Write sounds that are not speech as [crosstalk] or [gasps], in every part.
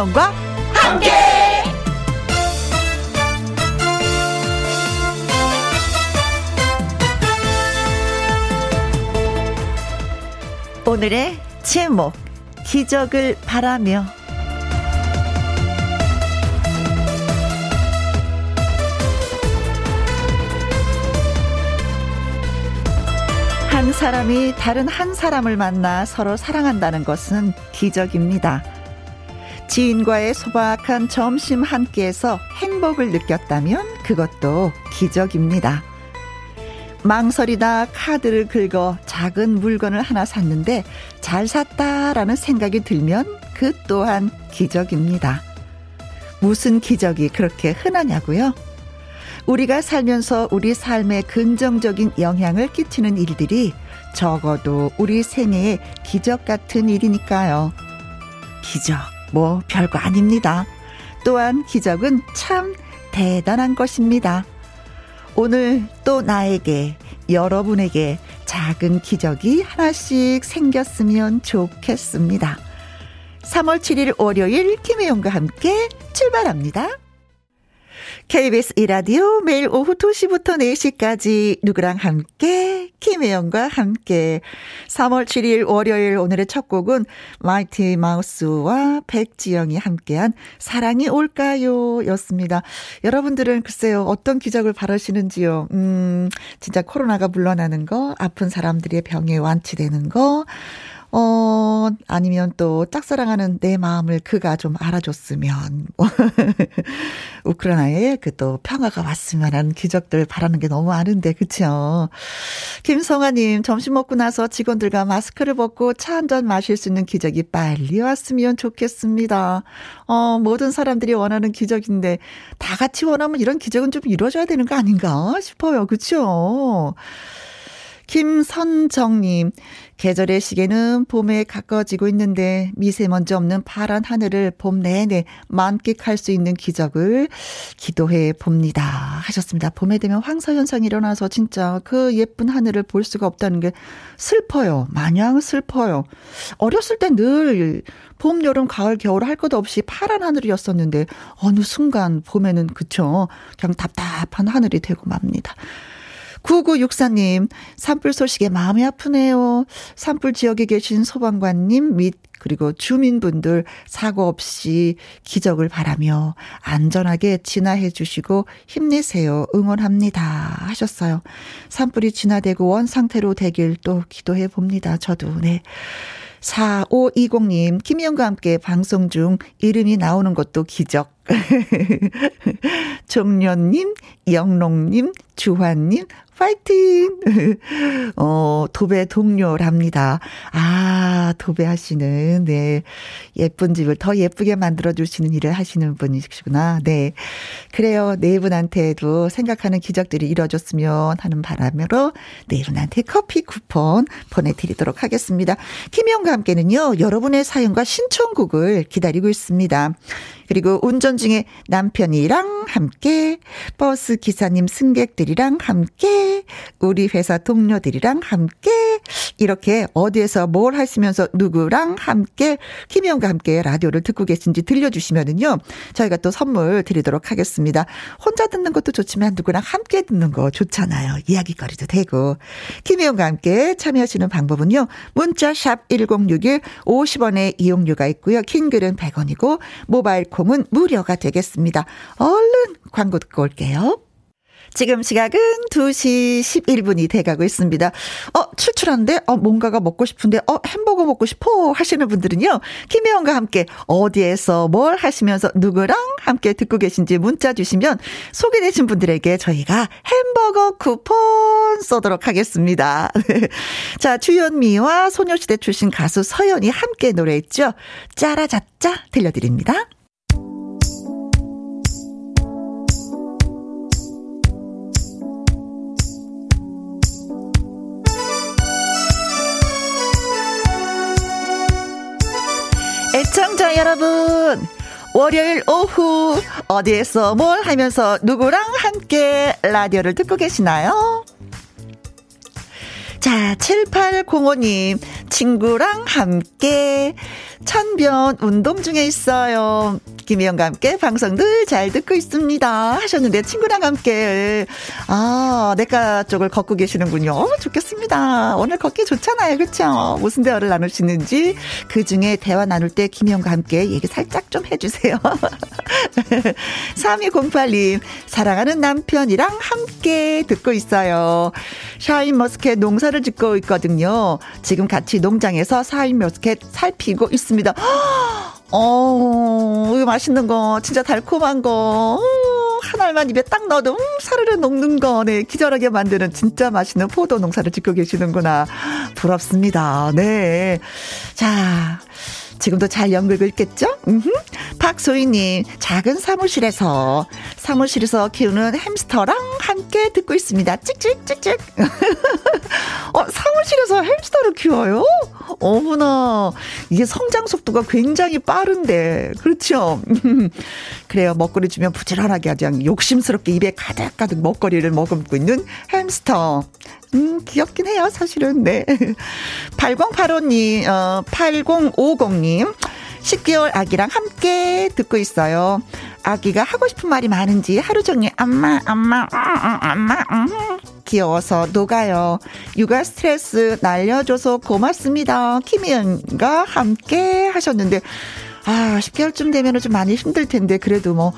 김혜영과 함께. 오늘의 제목 기적을 바라며 한 사람이 다른 한 사람을 만나 서로 사랑한다는 것은 기적입니다. 지인과의 소박한 점심 한 끼에서 행복을 느꼈다면 그것도 기적입니다. 망설이다 카드를 긁어 작은 물건을 하나 샀는데 잘 샀다라는 생각이 들면 그 또한 기적입니다. 무슨 기적이 그렇게 흔하냐고요? 우리가 살면서 우리 삶에 긍정적인 영향을 끼치는 일들이 적어도 우리 생애의 기적 같은 일이니까요. 기적, 뭐 별거 아닙니다. 또한 기적은 참 대단한 것입니다. 오늘 또 나에게, 여러분에게 작은 기적이 하나씩 생겼으면 좋겠습니다. 3월 7일 월요일 김혜영과 함께 출발합니다. KBS 이라디오 매일 오후 2시부터 4시까지 누구랑 함께 김혜영과 함께 3월 7일 월요일 오늘의 첫 곡은 마이티 마우스와 백지영이 함께한 사랑이 올까요 였습니다. 여러분들은 글쎄요 어떤 기적을 바라시는지요. 음 진짜 코로나가 물러나는 거 아픈 사람들의 병이 완치되는 거 어, 아니면 또 짝사랑하는 내 마음을 그가 좀 알아줬으면. [laughs] 우크라이나에 그 또 평화가 왔으면 하는 기적들 바라는 게 너무 많은데, 그쵸? 김성아님, 점심 먹고 나서 직원들과 마스크를 벗고 차 한 잔 마실 수 있는 기적이 빨리 왔으면 좋겠습니다. 어, 모든 사람들이 원하는 기적인데, 다 같이 원하면 이런 기적은 좀 이루어져야 되는 거 아닌가 싶어요. 그쵸? 김선정님, 계절의 시계는 봄에 가까워지고 있는데 미세먼지 없는 파란 하늘을 봄 내내 만끽할 수 있는 기적을 기도해 봅니다. 하셨습니다. 봄에 되면 황사현상이 일어나서 진짜 그 예쁜 하늘을 볼 수가 없다는 게 슬퍼요. 마냥 슬퍼요. 어렸을 때 늘 봄, 여름, 가을, 겨울 할 것 없이 파란 하늘이었었는데 어느 순간 봄에는 그쵸. 그냥 답답한 하늘이 되고 맙니다. 9964님, 산불 소식에 마음이 아프네요. 산불 지역에 계신 소방관님 및 그리고 주민분들 사고 없이 기적을 바라며 안전하게 진화해 주시고 힘내세요. 응원합니다. 하셨어요. 산불이 진화되고 원 상태로 되길 또 기도해 봅니다. 저도, 네. 4520님, 김희영과 함께 방송 중 이름이 나오는 것도 기적. [laughs] 종련님, 영롱님, 주환님, 파이팅! [laughs] 어, 도배 동료랍니다. 아, 도배하시는, 네. 예쁜 집을 더 예쁘게 만들어주시는 일을 하시는 분이시구나. 네. 그래요. 네 분한테도 생각하는 기적들이 이루어졌으면 하는 바람으로 네 분한테 커피 쿠폰 보내드리도록 하겠습니다. 김영과 함께는요, 여러분의 사연과 신청곡을 기다리고 있습니다. 그리고 운전 중에 남편이랑 함께, 버스 기사님 승객들이랑 함께, 우리 회사 동료들이랑 함께, 이렇게 어디에서 뭘 하시면서 누구랑 함께, 김희영과 함께 라디오를 듣고 계신지 들려주시면은요, 저희가 또 선물 드리도록 하겠습니다. 혼자 듣는 것도 좋지만 누구랑 함께 듣는 거 좋잖아요. 이야기거리도 되고. 김희영과 함께 참여하시는 방법은요, 문자 샵 1061, 50원의 이용료가 있고요. 킹글은 100원이고, 모바일 콩은 무료가 되겠습니다. 얼른 광고 듣고 올게요. 지금 시각은 2시 11분이 돼가고 있습니다. 어, 출출한데? 어, 뭔가가 먹고 싶은데? 어, 햄버거 먹고 싶어? 하시는 분들은요, 김혜원과 함께 어디에서 뭘 하시면서 누구랑 함께 듣고 계신지 문자 주시면 소개되신 분들에게 저희가 햄버거 쿠폰 쏘도록 하겠습니다. [laughs] 자, 주현미와 소녀시대 출신 가수 서연이 함께 노래했죠. 짜라자짜 들려드립니다. 여러분, 월요일 오후 어디에서 뭘 하면서 누구랑 함께 라디오를 듣고 계시나요? 자, 7805님. 친구랑 함께 천변 운동 중에 있어요. 김희영과 함께 방송 늘 잘 듣고 있습니다. 하셨는데 친구랑 함께 아 내가 쪽을 걷고 계시는군요. 어, 좋겠습니다. 오늘 걷기 좋잖아요. 그렇죠? 무슨 대화를 나누시는지 그 중에 대화 나눌 때 김희영과 함께 얘기 살짝 좀 해주세요. [laughs] 3208님 사랑하는 남편이랑 함께 듣고 있어요. 샤인머스켓 농사를 짓고 있거든요. 지금 같이 농장에서 샤인머스켓 살피고 있습니다. [gasps] 어, 이거 맛있는 거, 진짜 달콤한 거, 어, 한 알만 입에 딱 넣어도, 음, 사르르 녹는 거, 네, 기절하게 만드는 진짜 맛있는 포도 농사를 짓고 계시는구나. 부럽습니다. 네. 자, 지금도 잘 연극을 읽겠죠? 음흠. 박소희님, 작은 사무실에서, 사무실에서 키우는 햄스터랑 함께 듣고 있습니다. 찍찍, 찍찍. [laughs] 어, 사무실에서 햄스터를 키워요? 어머나. 이게 성장 속도가 굉장히 빠른데. 그렇죠? [laughs] 그래요. 먹거리 주면 부지런하게 아주 욕심스럽게 입에 가득가득 먹거리를 머금고 있는 햄스터. 음, 귀엽긴 해요, 사실은. 네. [laughs] 8085님, 어, 8050님. 10개월 아기랑 함께 듣고 있어요. 아기가 하고 싶은 말이 많은지 하루 종일 엄마, 엄마, 엄마, 음, 귀여워서 녹아요. 육아 스트레스 날려줘서 고맙습니다. 키미연과 함께 하셨는데, 아, 10개월쯤 되면 좀 많이 힘들 텐데, 그래도 뭐,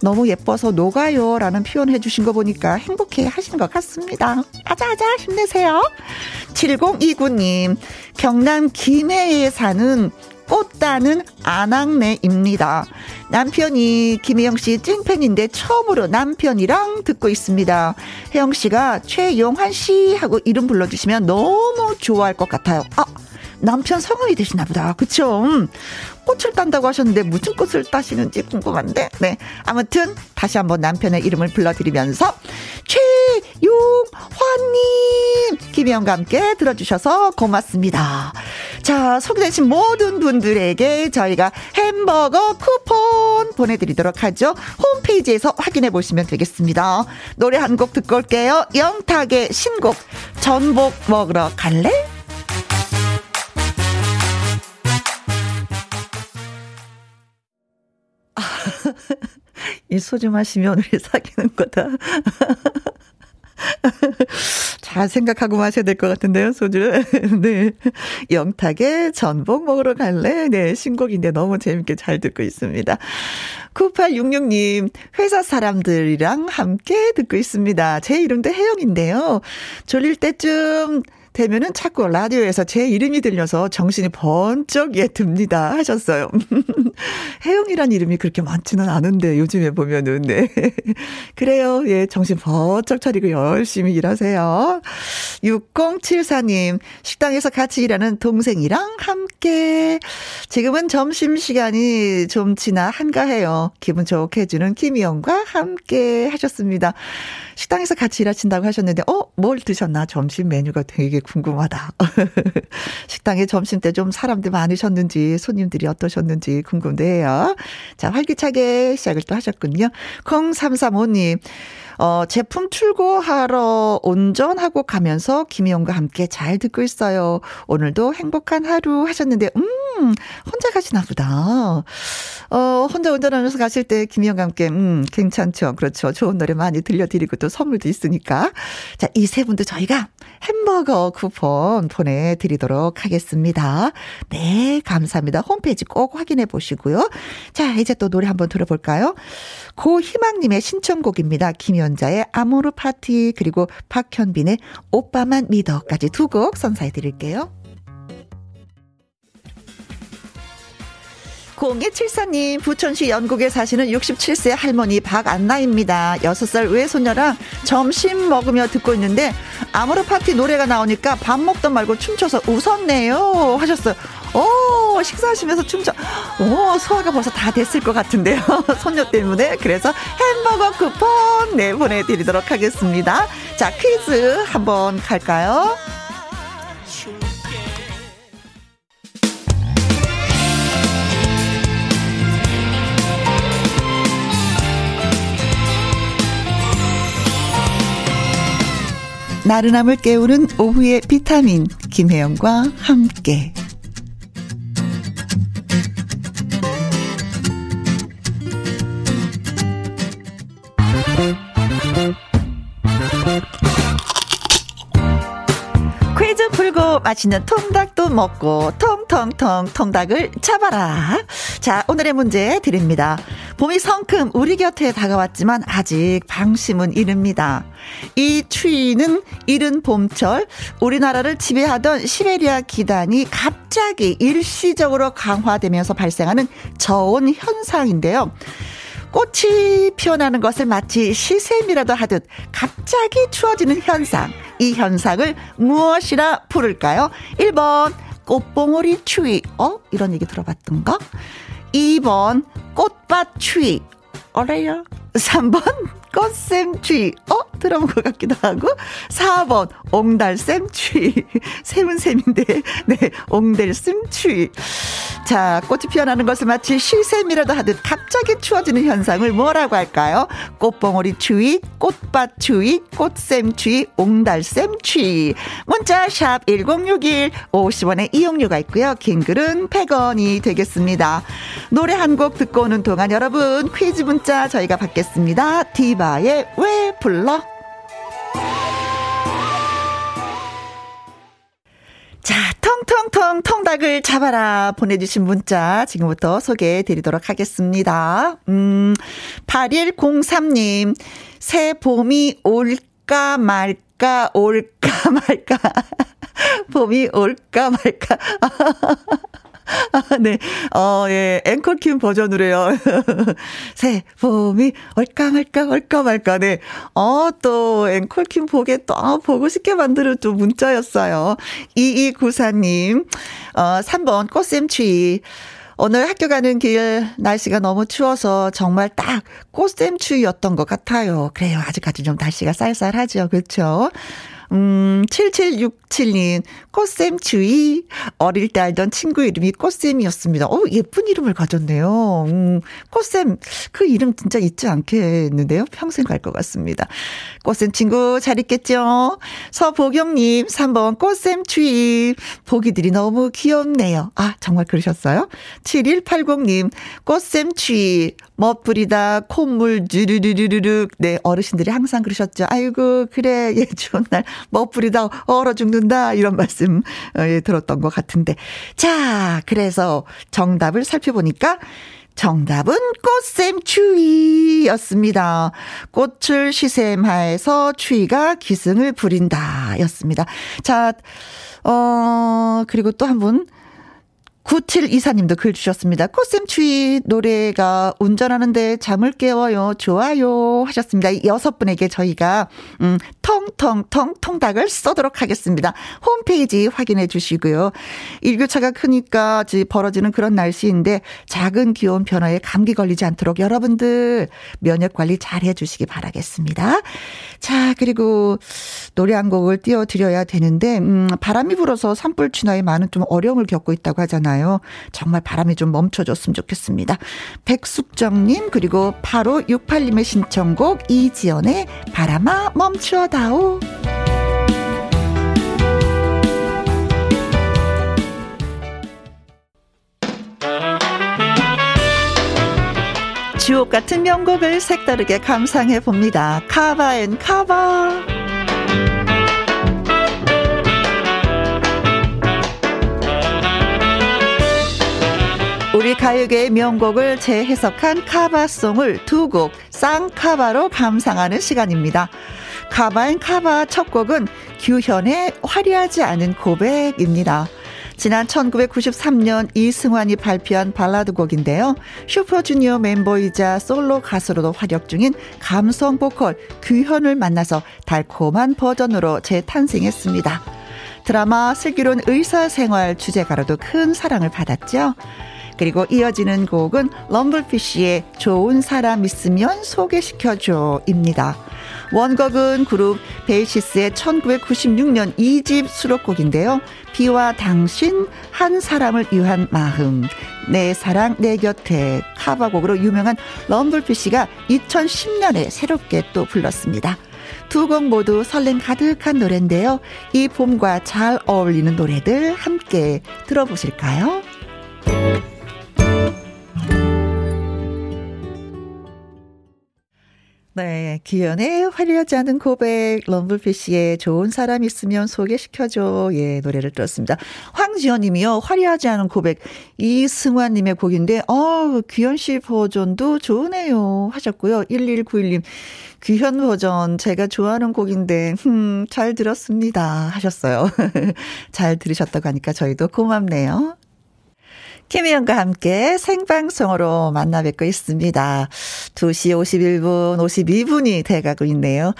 너무 예뻐서 녹아요. 라는 표현 해주신 거 보니까 행복해 하시는 것 같습니다. 아자아자 힘내세요. 7029님, 경남 김해에 사는 꽃 따는 아낙네입니다. 남편이 김혜영 씨 찐팬인데 처음으로 남편이랑 듣고 있습니다. 혜영 씨가 최용환 씨 하고 이름 불러주시면 너무 좋아할 것 같아요. 아, 남편 성함이 되시나 보다. 그쵸? 음. 꽃을 딴다고 하셨는데 무슨 꽃을 따시는지 궁금한데. 네. 아무튼 다시 한번 남편의 이름을 불러드리면서 최용환님 김혜영과 함께 들어주셔서 고맙습니다. 자, 소개되신 모든 분들에게 저희가 햄버거 쿠폰 보내드리도록 하죠. 홈페이지에서 확인해 보시면 되겠습니다. 노래 한 곡 듣고 올게요. 영탁의 신곡 전복 먹으러 갈래? [laughs] 이 소중하시면 우리 사귀는 거다. [laughs] 잘 생각하고 마셔야 될 것 같은데요, 소주를. [laughs] 네. 영탁의 전복 먹으러 갈래? 네, 신곡인데 너무 재밌게 잘 듣고 있습니다. 9866님, 회사 사람들이랑 함께 듣고 있습니다. 제 이름도 혜영인데요. 졸릴 때쯤 되면은 자꾸 라디오에서 제 이름이 들려서 정신이 번쩍 예 듭니다 하셨어요. [laughs] 혜영이란 이름이 그렇게 많지는 않은데 요즘에 보면은 네. [laughs] 그래요. 예, 정신 번쩍 차리고 열심히 일하세요. 6074님, 식당에서 같이 일하는 동생이랑 함께 지금은 점심 시간이 좀 지나 한가해요. 기분 좋게 해주는 김희영과 함께 하셨습니다. 식당에서 같이 일하신다고 하셨는데, 어, 뭘 드셨나? 점심 메뉴가 되게 궁금하다. [laughs] 식당에 점심 때 좀 사람들 많으셨는지, 손님들이 어떠셨는지 궁금해요. 자, 활기차게 시작을 또 하셨군요. 0335님, 어, 제품 출고하러 운전하고 가면서 김희영과 함께 잘 듣고 있어요. 오늘도 행복한 하루 하셨는데, 음, 혼자 가시나 보다. 어, 혼자 운전하면서 가실 때 김희영과 함께, 음, 괜찮죠. 그렇죠. 좋은 노래 많이 들려드리고 또 선물도 있으니까. 자, 이 세 분도 저희가 햄버거 쿠폰 보내드리도록 하겠습니다. 네, 감사합니다. 홈페이지 꼭 확인해 보시고요. 자, 이제 또 노래 한번 들어볼까요? 고희망님의 신청곡입니다. 김연자의 아모르 파티 그리고 박현빈의 오빠만 믿어까지 두 곡 선사해 드릴게요. 0274님, 부천시 연곡에 사시는 67세 할머니 박안나입니다. 6살 외손녀랑 점심 먹으며 듣고 있는데, 아모르 파티 노래가 나오니까 밥 먹던 말고 춤춰서 웃었네요. 하셨어요. 오, 식사하시면서 춤춰. 오, 소화가 벌써 다 됐을 것 같은데요. [laughs] 손녀 때문에. 그래서 햄버거 쿠폰, 네, 보내드리도록 하겠습니다. 자, 퀴즈 한번 갈까요? 나른함을 깨우는 오후의 비타민 김혜영과 함께 맛있는 통닭도 먹고 통통통 통닭을 잡아라. 자, 오늘의 문제 드립니다. 봄이 성큼 우리 곁에 다가왔지만 아직 방심은 이릅니다. 이 추위는 이른 봄철 우리나라를 지배하던 시베리아 기단이 갑자기 일시적으로 강화되면서 발생하는 저온 현상인데요. 꽃이 피어나는 것을 마치 시샘이라도 하듯 갑자기 추워지는 현상. 이 현상을 무엇이라 부를까요? 1번, 꽃봉오리 추위. 어? 이런 얘기 들어봤던가? 2번, 꽃밭 추위. 어래요? 3번, 꽃샘 추위. 어? 들어본 것 같기도 하고. 4번, 옹달샘 추위. 샘은 샘인데, 네, 옹달샘 추위. 자, 꽃이 피어나는 것을 마치 실샘이라도 하듯 갑자기 추워지는 현상을 뭐라고 할까요? 꽃봉오리 추위, 꽃밭 추위, 꽃샘 추위, 옹달샘 추위. 문자 샵 1061, 50원의 이용료가 있고요. 긴 글은 100원이 되겠습니다. 노래 한 곡 듣고 오는 동안 여러분 퀴즈 문자 저희가 받겠습니다. 디바 의왜 불러? 자, 통통통 통닭을 잡아라 보내주신 문자 지금부터 소개해 드리도록 하겠습니다. 음, 8103님, 새 봄이 올까 말까, 올까 말까. [laughs] 봄이 올까 말까. [laughs] 아, [laughs] 네. 어, 예. 앵콜킴 버전으로요. [laughs] 새, 봄이 올까 말까, 올까 말까. 네. 어, 또, 앵콜킴 보게 또, 어, 보고 싶게 만드는 또 문자였어요. 2294님, 어, 3번 꽃샘추위. 오늘 학교 가는 길 날씨가 너무 추워서 정말 딱 꽃샘추위였던 것 같아요. 그래요. 아직까지 좀 날씨가 쌀쌀하죠. 그렇죠? 음, 7767님, 꽃샘 주의. 어릴 때 알던 친구 이름이 꽃샘이었습니다. 어, 예쁜 이름을 가졌네요. 음, 꽃샘, 그 이름 진짜 잊지 않겠는데요? 평생 갈 것 같습니다. 꽃샘 친구 잘 있겠죠? 서보경님, 3번 꽃샘 주의. 보기들이 너무 귀엽네요. 아, 정말 그러셨어요? 7180님, 꽃샘 주의. 멋부리다, 콧물, 주르르르르륵. 네, 어르신들이 항상 그러셨죠. 아이고, 그래, [laughs] 예, 좋은 날, 멋부리다, 얼어 죽는다. 이런 말씀, 어, 예, 들었던 것 같은데. 자, 그래서 정답을 살펴보니까, 정답은 꽃샘 추위였습니다. 꽃을 시샘하에서 추위가 기승을 부린다 였습니다. 자, 어, 그리고 또 한 분, 9724님도 글 주셨습니다. 코쌤추위 노래가 운전하는데 잠을 깨워요. 좋아요. 하셨습니다. 여섯 분에게 저희가, 음, 텅텅텅 통닭을 쏘도록 하겠습니다. 홈페이지 확인해 주시고요. 일교차가 크니까 벌어지는 그런 날씨인데 작은 기온 변화에 감기 걸리지 않도록 여러분들 면역 관리 잘 해 주시기 바라겠습니다. 자, 그리고 노래 한 곡을 띄워드려야 되는데, 음, 바람이 불어서 산불 진화에 많은 좀 어려움을 겪고 있다고 하잖아요. 정말 바람이 좀 멈춰줬으면 좋겠습니다. 백숙정님, 그리고 8568님의 신청곡 이지연의 바람아 멈춰다오. 주옥 같은 명곡을 색다르게 감상해 봅니다. cover and cover. 가요계의 명곡을 재해석한 cover song을 두 곡 쌍카바로 감상하는 시간입니다. cover and cover 첫 곡은 규현의 화려하지 않은 고백입니다. 지난 1993년 이승환이 발표한 발라드 곡인데요. 슈퍼주니어 멤버이자 솔로 가수로도 활약 중인 감성 보컬 규현을 만나서 달콤한 버전으로 재탄생했습니다. 드라마 슬기로운 의사생활 주제가로도 큰 사랑을 받았죠. 그리고 이어지는 곡은 럼블피쉬의 좋은 사람 있으면 소개시켜줘입니다. 원곡은 그룹 베이시스의 1996년 2집 수록곡인데요. 비와 당신, 한 사람을 위한 마음, 내 사랑, 내 곁에 카바곡으로 유명한 럼블피쉬가 2010년에 새롭게 또 불렀습니다. 두 곡 모두 설렘 가득한 노래인데요. 이 봄과 잘 어울리는 노래들 함께 들어보실까요? 네, 기현의 화려하지 않은 고백, 럼블피쉬의 좋은 사람 있으면 소개시켜줘. 예, 노래를 들었습니다. 황지연 님이요, 화려하지 않은 고백, 이승환 님의 곡인데, 어 귀현 씨 버전도 좋으네요. 하셨고요. 1191님, 귀현 버전, 제가 좋아하는 곡인데, 음, 잘 들었습니다. 하셨어요. [laughs] 잘 들으셨다고 하니까 저희도 고맙네요. 김희영과 함께 생방송으로 만나 뵙고 있습니다. 2시 51분, 52분이 돼가고 있네요.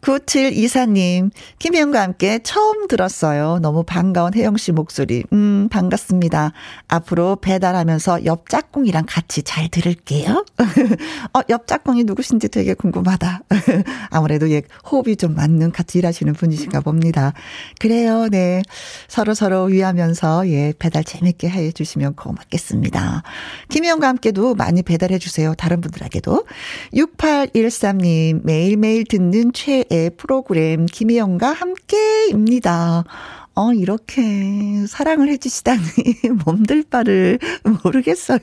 9724님, 김혜영과 함께 처음 들었어요. 너무 반가운 혜영 씨 목소리. 음, 반갑습니다. 앞으로 배달하면서 옆 짝꿍이랑 같이 잘 들을게요. [laughs] 어, 옆 짝꿍이 누구신지 되게 궁금하다. [laughs] 아무래도 예, 호흡이 좀 맞는 같이 일하시는 분이신가 봅니다. 그래요, 네. 서로 서로 위하면서 예, 배달 재밌게 해 주시면 고맙겠습니다. 김혜영과 함께도 많이 배달해 주세요. 다른 분들에게도. 6813님, 매일매일 듣는 최의 프로그램 김희영과 함께입니다. 어, 이렇게 사랑을 해주시다니 [laughs] 몸들 바를 모르겠어요.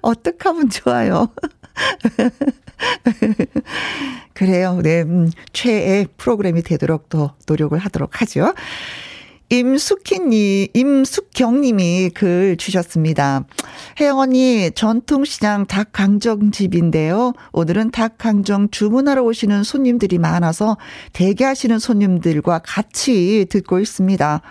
어떡 하면 좋아요. [laughs] 그래요. 네. 음, 최애 프로그램이 되도록 또 노력을 하도록 하죠. 임숙희님, 임숙경님이 글 주셨습니다. 혜영 언니, 전통시장 닭강정집인데요. 오늘은 닭강정 주문하러 오시는 손님들이 많아서 대기하시는 손님들과 같이 듣고 있습니다.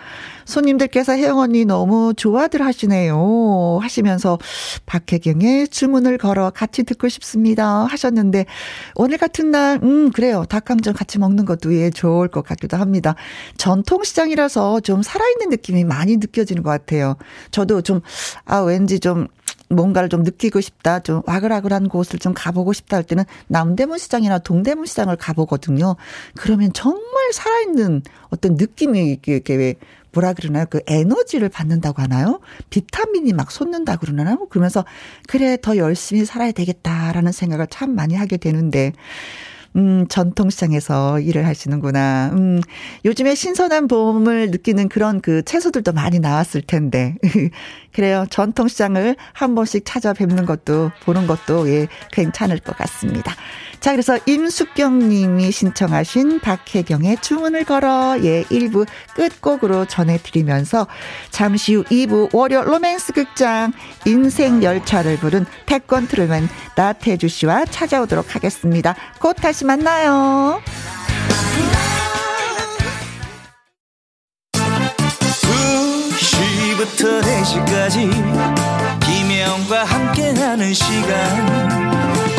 손님들께서 혜영 언니 너무 좋아들 하시네요. 하시면서 박혜경의 주문을 걸어 같이 듣고 싶습니다. 하셨는데 오늘 같은 날, 음, 그래요. 닭강정 같이 먹는 것도 예, 좋을 것 같기도 합니다. 전통시장이라서 좀 살아있는 느낌이 많이 느껴지는 것 같아요. 저도 좀, 아, 왠지 좀, 뭔가를 좀 느끼고 싶다, 좀 와글와글한 곳을 좀 가보고 싶다 할 때는 남대문 시장이나 동대문 시장을 가보거든요. 그러면 정말 살아있는 어떤 느낌이 이렇게, 이렇게 뭐라 그러나요? 그 에너지를 받는다고 하나요? 비타민이 막 솟는다 그러나요? 그러면서 그래 더 열심히 살아야 되겠다라는 생각을 참 많이 하게 되는데 음, 전통시장에서 일을 하시는구나. 음, 요즘에 신선한 봄을 느끼는 그런 그 채소들도 많이 나왔을 텐데. [laughs] 그래요. 전통시장을 한 번씩 찾아뵙는 것도, 보는 것도, 예, 괜찮을 것 같습니다. 자, 그래서 임숙경 님이 신청하신 박혜경의 주문을 걸어, 예, 1부 끝곡으로 전해드리면서 잠시 후 2부 월요 로맨스 극장 인생 열차를 부른 태권 트롯맨 나태주 씨와 찾아오도록 하겠습니다. 곧 다시 만나요. 2시부터 4시까지 김혜영과 함께하는 시간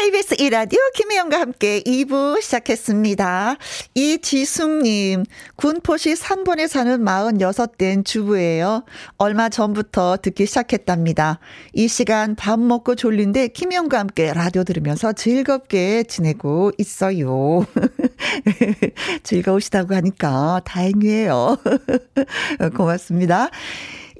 KBS 이라디오 김혜영과 함께 2부 시작했습니다. 이지숙님, 군포시 산본에 사는 46된 주부예요. 얼마 전부터 듣기 시작했답니다. 이 시간 밥 먹고 졸린데 김혜영과 함께 라디오 들으면서 즐겁게 지내고 있어요. [laughs] 즐거우시다고 하니까 다행이에요. [laughs] 고맙습니다.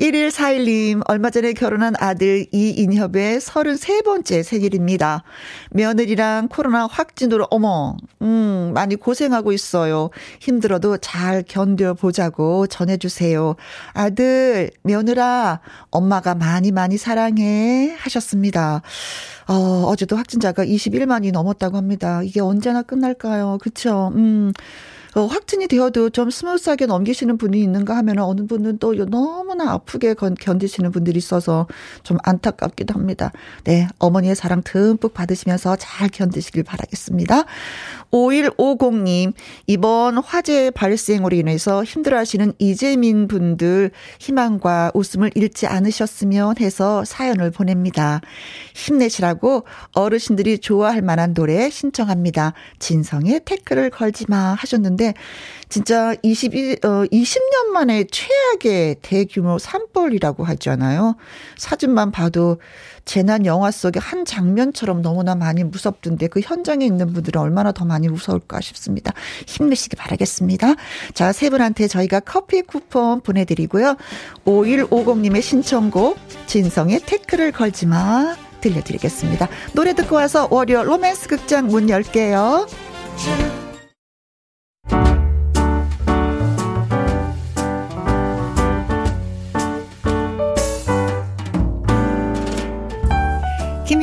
1141님, 얼마 전에 결혼한 아들 이인협의 33번째 생일입니다. 며느리랑 코로나 확진으로, 어머, 음, 많이 고생하고 있어요. 힘들어도 잘 견뎌보자고 전해주세요. 아들, 며느라, 엄마가 많이 많이 사랑해. 하셨습니다. 어, 어제도 확진자가 21만이 넘었다고 합니다. 이게 언제나 끝날까요? 그쵸? 음. 어, 확진이 되어도 좀 smooth하게 넘기시는 분이 있는가 하면 어느 분은 또 너무나 아프게 견디시는 분들이 있어서 좀 안타깝기도 합니다. 네, 어머니의 사랑 듬뿍 받으시면서 잘 견디시길 바라겠습니다. 5150님, 이번 화재 발생으로 인해서 힘들어 하시는 이재민 분들 희망과 웃음을 잃지 않으셨으면 해서 사연을 보냅니다. 힘내시라고 어르신들이 좋아할 만한 노래 신청합니다. 진성의 태클을 걸지 마 하셨는데 진짜 22, 어, 20년 만에 최악의 대규모 산불이라고 하잖아요. 사진만 봐도 재난 영화 속의 한 장면처럼 너무나 많이 무섭던데 그 현장에 있는 분들은 얼마나 더 많이 무서울까 싶습니다. 힘내시기 바라겠습니다. 자, 세 분한테 저희가 커피 쿠폰 보내드리고요. 5150님의 신청곡 진성의 태클을 걸지 마 들려드리겠습니다. 노래 듣고 와서 월요 로맨스 극장 문 열게요.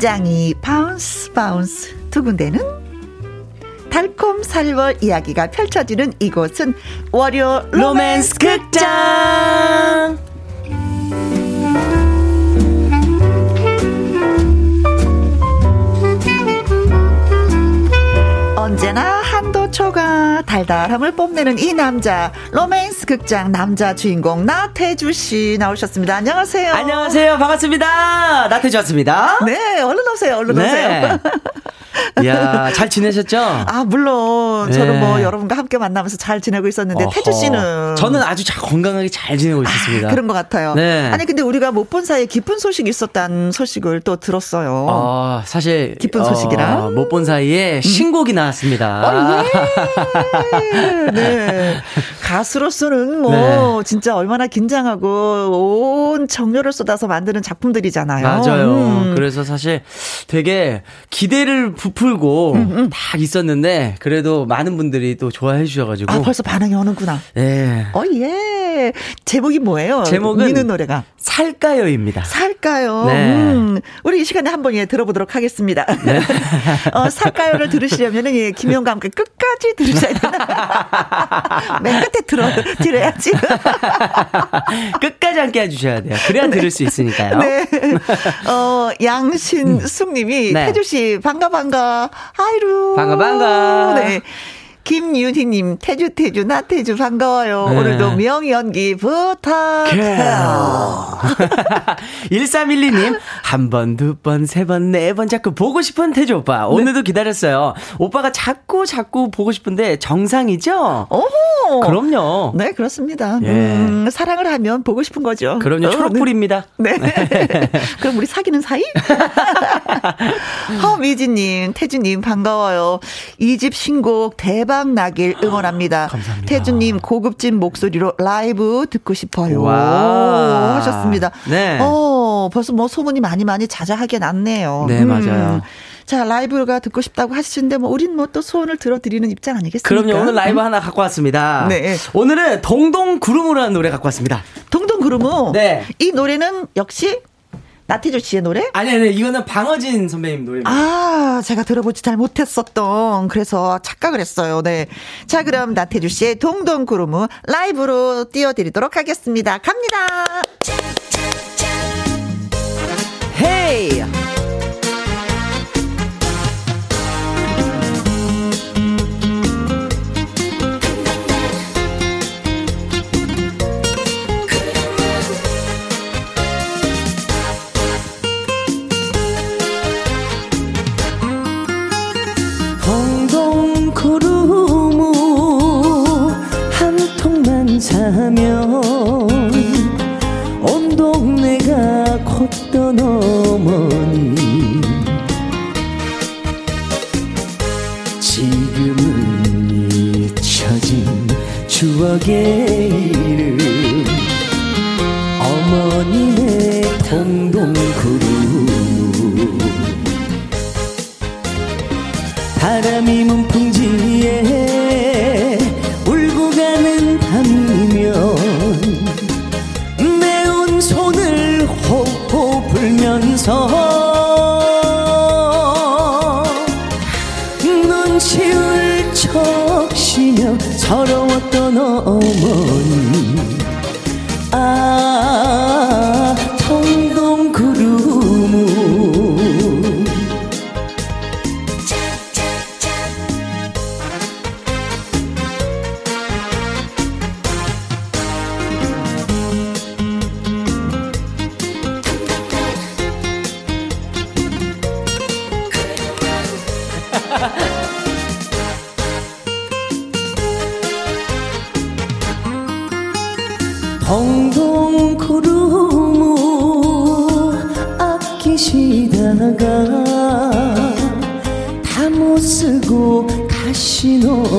심장이 bounce bounce 두근대는 달콤 살벌 이야기가 펼쳐지는 이곳은 월요 로맨스 극장. 언제나 한도 초과 달달함을 뽐내는 이 남자 로맨스 극장 남자 주인공 나태주 씨 나오셨습니다. 안녕하세요. 안녕하세요. 반갑습니다. 나태주 왔습니다. 네, 얼른 오세요. 얼른 네. 오세요. [laughs] 이야, 잘 지내셨죠? 아, 물론. 네. 저는 뭐 여러분과 함께 만나면서 잘 지내고 있었는데, 어허. 태주 씨는. 저는 아주 잘 건강하게 잘 지내고 있었습니다. 아, 그런 것 같아요. 네. 아니, 근데 우리가 못 본 사이에 기쁜 소식이 있었다는 소식을 또 들었어요. 어, 사실. 기쁜 소식이랑. 어, 못본 사이에 음. 신곡이 나왔습니다. 어, 예. [laughs] 네. 가수로서는 뭐, 네. 진짜 얼마나 긴장하고 온 정열을 쏟아서 만드는 작품들이잖아요. 맞아요. 음. 그래서 사실 되게 기대를 부풀고 음, 음. 딱 있었는데 그래도 많은 분들이 또 좋아해 주셔가지고 아 벌써 반응이 오는구나. 네. 어 예. 제목이 뭐예요? 제목은 미는 노래가 살까요입니다. 살까요. 네. 음. 우리 이 시간에 한번 예 들어보도록 하겠습니다. 네. [laughs] 어 살까요를 들으시려면은 예 김영과 함께 끝까지 들으셔야 되나? [laughs] 맨 끝에 들어 들어야지. [laughs] 끝까지 함께 해주셔야 돼요. 그래야 네. 들을 수 있으니까요. 네. 어 양신숙님이 네. 태주 씨 반가 반가. 아이루. 반가, 반가. 네. 김윤희님, 태주, 태주, 나 태주, 반가워요. 네. 오늘도 명연기 부탁해요. 1312님, 한 번, 두 번, 세 번, 네 번 자꾸 보고 싶은 태주 오빠. 오늘도 네. 기다렸어요. 오빠가 자꾸, 자꾸 보고 싶은데 정상이죠? 오! 그럼요. 네, 그렇습니다. 예. 음, 사랑을 하면 보고 싶은 거죠. 그럼요. 어, 초록불입니다. 네. 네. [laughs] 그럼 우리 사귀는 사이? [laughs] 허미진님, 태주님, 반가워요. 이 집 신곡 대박 대박 나길 응원합니다. [gasps] 감사합니다. 태주님 고급진 목소리로 라이브 듣고 싶어요. 와. 하셨습니다. 네. 어, 벌써 뭐 소문이 많이 많이 자자하게 났네요. 네, 음. 맞아요. 자, 라이브가 듣고 싶다고 하시는데, 뭐, 우린 뭐 또 소원을 들어드리는 입장 아니겠습니까? 그럼요. 오늘 라이브 음. 하나 갖고 왔습니다. 네. 오늘은 동동 구름우라는 노래 갖고 왔습니다. 동동 구름우? 네. 이 노래는 역시 나태주 씨의 노래? 아니, 아니, 이거는 방어진 선배님 노래입니다. 아, 제가 들어보지 잘 못했었던, 그래서 착각을 했어요. 네. 자, 그럼 나태주 씨의 동동구름우 라이브로 띄워드리도록 하겠습니다. 갑니다! 헤이!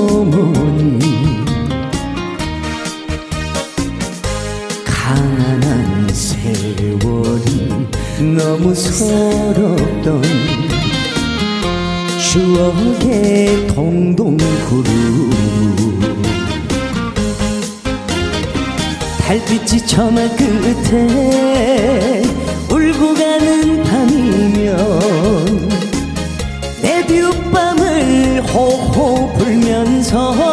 어머니 가난한 세월이 너무 서럽던 추억의 동동 구름. 달빛이 저마 끝에 불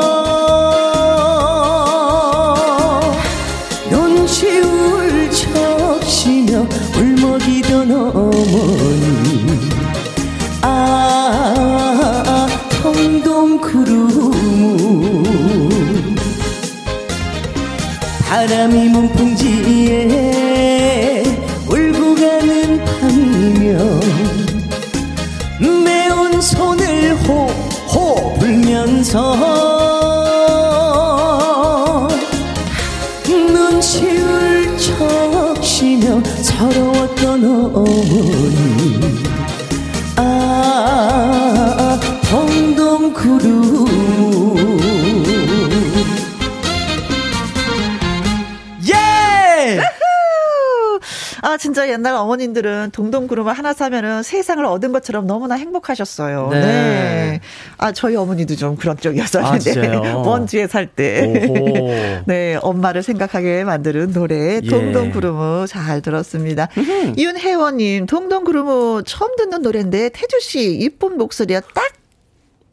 진짜 옛날 어머님들은 동동구름을 하나 사면은 세상을 얻은 것처럼 너무나 행복하셨어요. 네. 네. 아, 저희 어머니도 좀 그런 쪽이었었는데. 아? 원주에 [laughs] 살 때. [laughs] 네, 엄마를 생각하게 만드는 노래, 예. 동동구름우 잘 들었습니다. 윤혜원님, 동동구름우 처음 듣는 노래인데, 태주 씨, 이쁜 목소리가 딱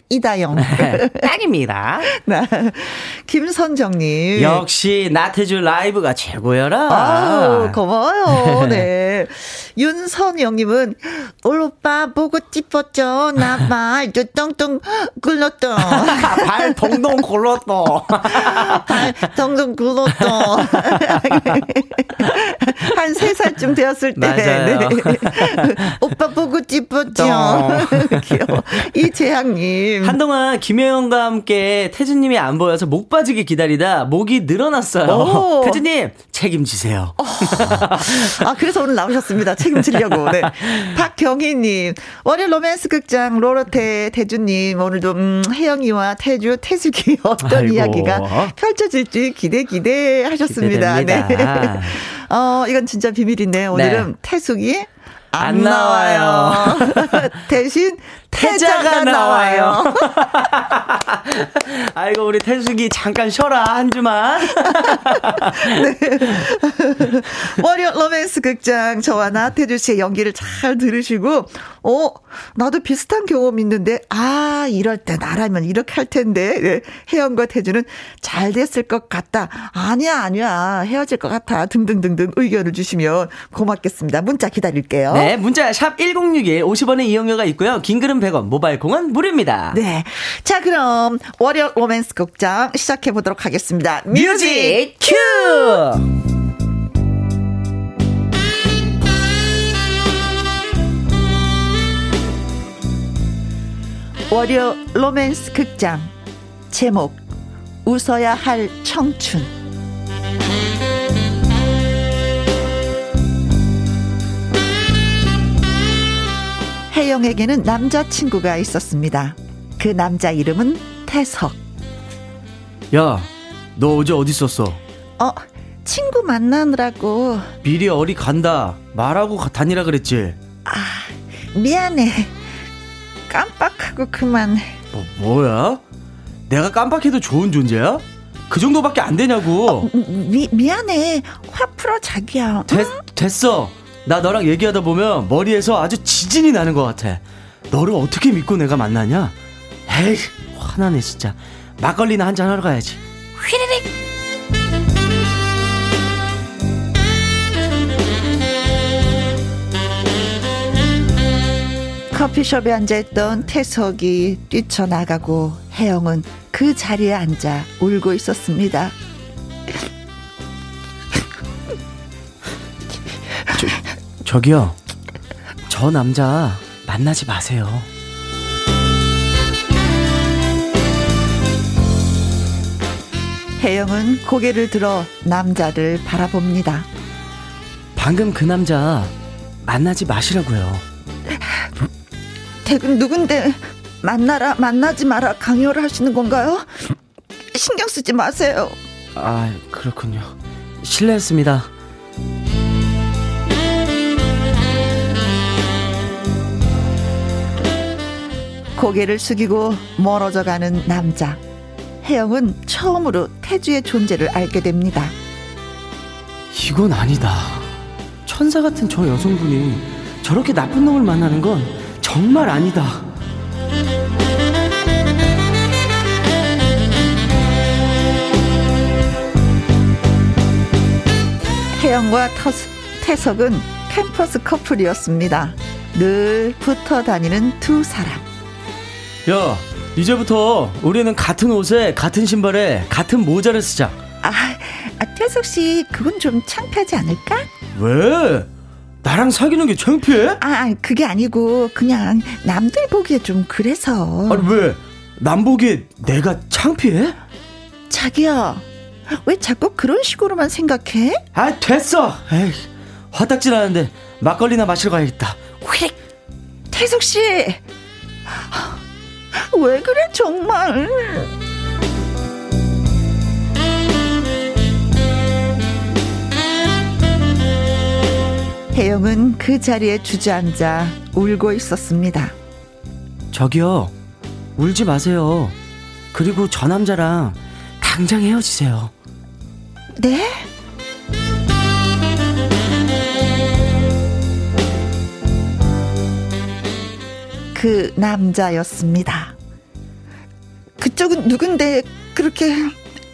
이다영. [laughs] 딱입니다. [laughs] 네. 김선정님. 역시 나태주 라이브가 최고여라. 아우, 고마워요. [laughs] 네. 윤선영님은, 올 오빠 보고 싶었죠. 나발 뚱뚱 굴렀던. 발 동동 골렀어. [laughs] 발 뚱뚱 굴렀던. [laughs] 한세 살쯤 되었을 때. 네. [laughs] 오빠 보고 싶었죠. 귀여워. 이재학님. 한동안 김혜영과 함께 태주님이 안 보여서 목 빠지게 기다리다 목이 늘어났어요. 오. 태주님 책임지세요. 아, 그래서 오늘 나오셨습니다. 책임지려고. 네. [laughs] 박경희님, 월요 로맨스 극장 로로테 태주님, 오늘도, 음, 혜영이와 태주, 태숙이 [laughs] 어떤 아이고. 이야기가 펼쳐질지 기대, 기대 하셨습니다. 기대됩니다. 네. [laughs] 어, 이건 진짜 비밀인데, 오늘은 네. 태숙이 안, 안 나와요. 나와요. 대신 태자가 나와요. [laughs] 아이고 우리 태숙이 잠깐 쉬어라 한 주만. 월요 로맨스 극장 저와 나태주 씨의 연기를 잘 들으시고 어 나도 비슷한 경험 있는데 아 이럴 때 나라면 이렇게 할 텐데 네, 혜영과 태주는 잘 됐을 것 같다. 아니야 아니야. 헤어질 것 같아. 등등등등 의견을 주시면 고맙겠습니다. 문자 기다릴게요. 네 문자 샵 #1061 50원의 이용료가 있고요. 긴 글은 100원, 모바일 콩은 무료입니다. 네. 자, 그럼, 월요 로맨스 극장 시작해 보도록 하겠습니다. 뮤직 큐. 월요 로맨스 극장 제목 웃어야 할 청춘 혜영에게는 남자친구가 있었습니다. 그 남자 이름은 태석. 야, 너 어제 어디 있었어? 어, 친구 만나느라고. 미리 어디 간다. 말하고 다니라 그랬지. 아, 미안해. 깜빡하고 그만. 뭐, 뭐야? 내가 깜빡해도 좋은 존재야? 그 정도밖에 안 되냐고. 어, 미, 미안해. 화 풀어, 자기야. 됐, 됐어. 나 너랑 얘기하다 보면 머리에서 아주 지진이 나는 것 같아. 너를 어떻게 믿고 내가 만나냐? 에이, 화나네, 진짜. 막걸리나 한잔 하러 가야지. 휘리릭! 커피숍에 앉아있던 태석이 뛰쳐나가고 혜영은 그 자리에 앉아 울고 있었습니다. 저기요. 저 남자 만나지 마세요. 혜영은 고개를 들어 남자를 바라봅니다. 방금 그 남자 만나지 마시라고요. 댁은 누군데 만나라 만나지 마라 강요를 하시는 건가요? 신경 쓰지 마세요. 아 그렇군요. 실례했습니다. 고개를 숙이고 멀어져 가는 남자. 혜영은 처음으로 태주의 존재를 알게 됩니다. 이건 아니다. 천사 같은 저 여성분이 저렇게 나쁜 놈을 만나는 건 정말 아니다. 혜영과 터스, 태석은 캠퍼스 커플이었습니다. 늘 붙어 다니는 두 사람. 야, 이제부터 우리는 같은 옷에, 같은 신발에, 같은 모자를 쓰자. 아, 아 태석 씨, 그건 좀 창피하지 않을까? 왜? 나랑 사귀는 게 창피해? 아, 아, 그게 아니고 그냥 남들 보기에 좀 그래서. 아니 왜? 남 보기에 내가 창피해? 자기야, 왜 자꾸 그런 식으로만 생각해? 아 됐어. 에이, 화딱지 나는데 막걸리나 마시러 가야겠다. 휙, 태숙 씨, 왜 그래 정말? 혜영은 그 자리에 주저앉아 울고 있었습니다. 저기요, 울지 마세요. 그리고 저 남자랑 당장 헤어지세요. 네? 그 남자였습니다. 그쪽은 누군데 그렇게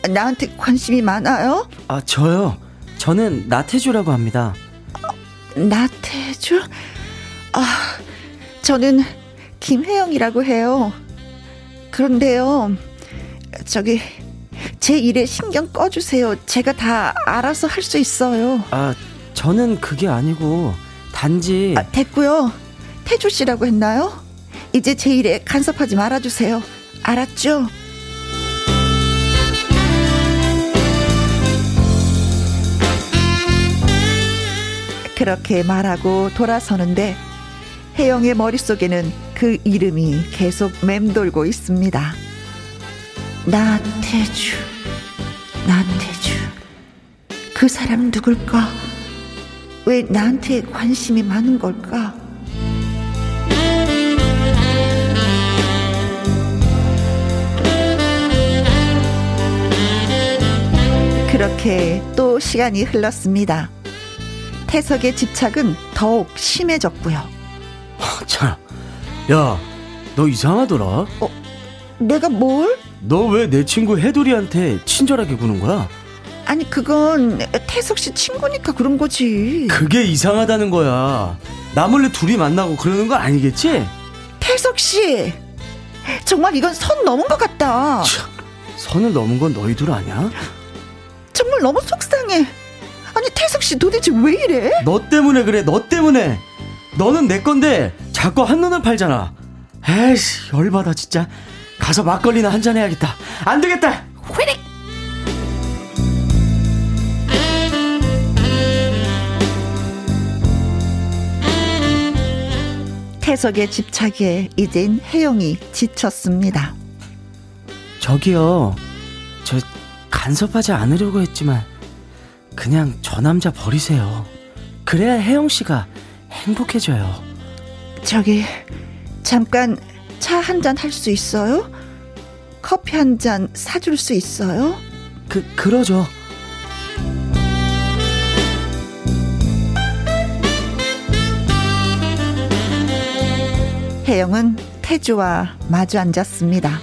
나한테 관심이 많아요? 아, 저요. 저는 나태주라고 합니다. 나태주? 아, 저는 김혜영이라고 해요. 그런데요, 저기, 제 일에 신경 꺼주세요. 제가 다 알아서 할 수 있어요. 아, 저는 그게 아니고, 단지. 아, 됐고요. 태주 씨라고 했나요? 이제 제 일에 간섭하지 말아주세요. 알았죠? 그렇게 말하고 돌아서는데 혜영의 머릿속에는 그 이름이 계속 맴돌고 있습니다. 나태주, 나태주. 그 사람 누굴까? 왜 나한테 관심이 많은 걸까? 그렇게 또 시간이 흘렀습니다. 태석의 집착은 더욱 심해졌고요. 참, 야, 너 이상하더라. 어, 내가 뭘? 너 왜 내 친구 해돌이한테 친절하게 구는 거야? 아니 그건 태석 씨 친구니까 그런 거지. 그게 이상하다는 거야. 나 몰래 둘이 만나고 그러는 건 아니겠지? 태석 씨, 정말 이건 선 넘은 것 같다. 참, 선을 넘은 건 너희 둘 아니야? 정말 너무 속상해. 아니 태석 씨 도대체 왜 이래? 너 때문에 그래 너 때문에. 너는 내 건데 자꾸 한눈을 팔잖아. 에이씨 열받아 진짜. 가서 막걸리나 한 잔 해야겠다. 안 되겠다! 휘릭! 태석의 집착에 이젠 혜영이 지쳤습니다. 저기요, 저 간섭하지 않으려고 했지만 그냥 저 남자 버리세요. 그래야 혜영 씨가 행복해져요. 저기 잠깐 차 한 잔 할 수 있어요? 커피 한 잔 사줄 수 있어요? 그 그러죠. 혜영은 태주와 마주 앉았습니다.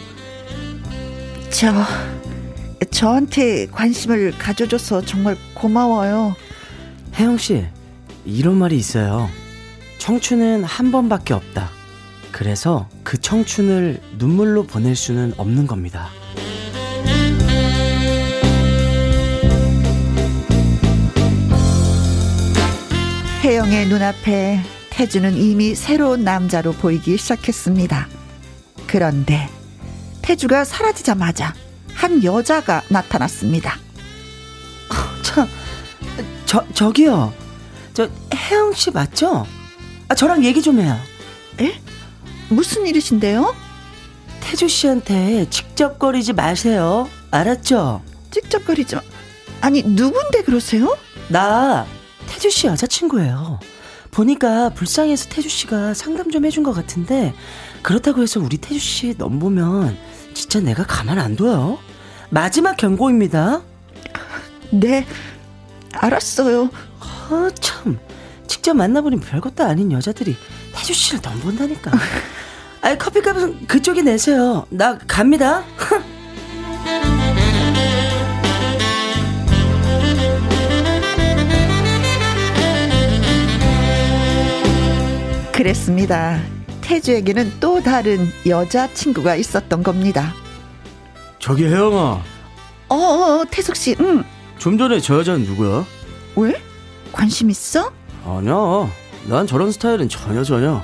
저, 저한테 관심을 가져줘서 정말 고마워요. 혜영 씨, 이런 말이 있어요. 청춘은 한 번밖에 없다. 그래서 그 청춘을 눈물로 보낼 수는 없는 겁니다. 혜영의 눈앞에 태주는 이미 새로운 남자로 보이기 시작했습니다. 그런데 태주가 사라지자마자 한 여자가 나타났습니다. 어, 저, 저, 저기요. 저, 혜영 씨 맞죠? 아, 저랑 얘기 좀 해요. 에? 무슨 일이신데요? 태주 씨한테 직접거리지 마세요. 알았죠? 직접거리지 마. 아니, 누군데 그러세요? 나 태주 씨 여자친구예요. 보니까 불쌍해서 태주 씨가 상담 좀 해준 것 같은데 그렇다고 해서 우리 태주 씨 넘보면 진짜 내가 가만 안 둬요. 마지막 경고입니다. 네, 알았어요. 아, 참. 직접 만나보니 별것도 아닌 여자들이 태주 씨를 넘본다니까. [laughs] 아이, 커피값은 그쪽이 내세요. 나 갑니다. [laughs] 그랬습니다. 태주에게는 또 다른 여자친구가 있었던 겁니다. 저기 혜영아. 어, 어 태숙 씨, 응. 좀 전에 저 여자는 누구야? 왜? 관심 있어? 아니야. 난 저런 스타일은 전혀 전혀.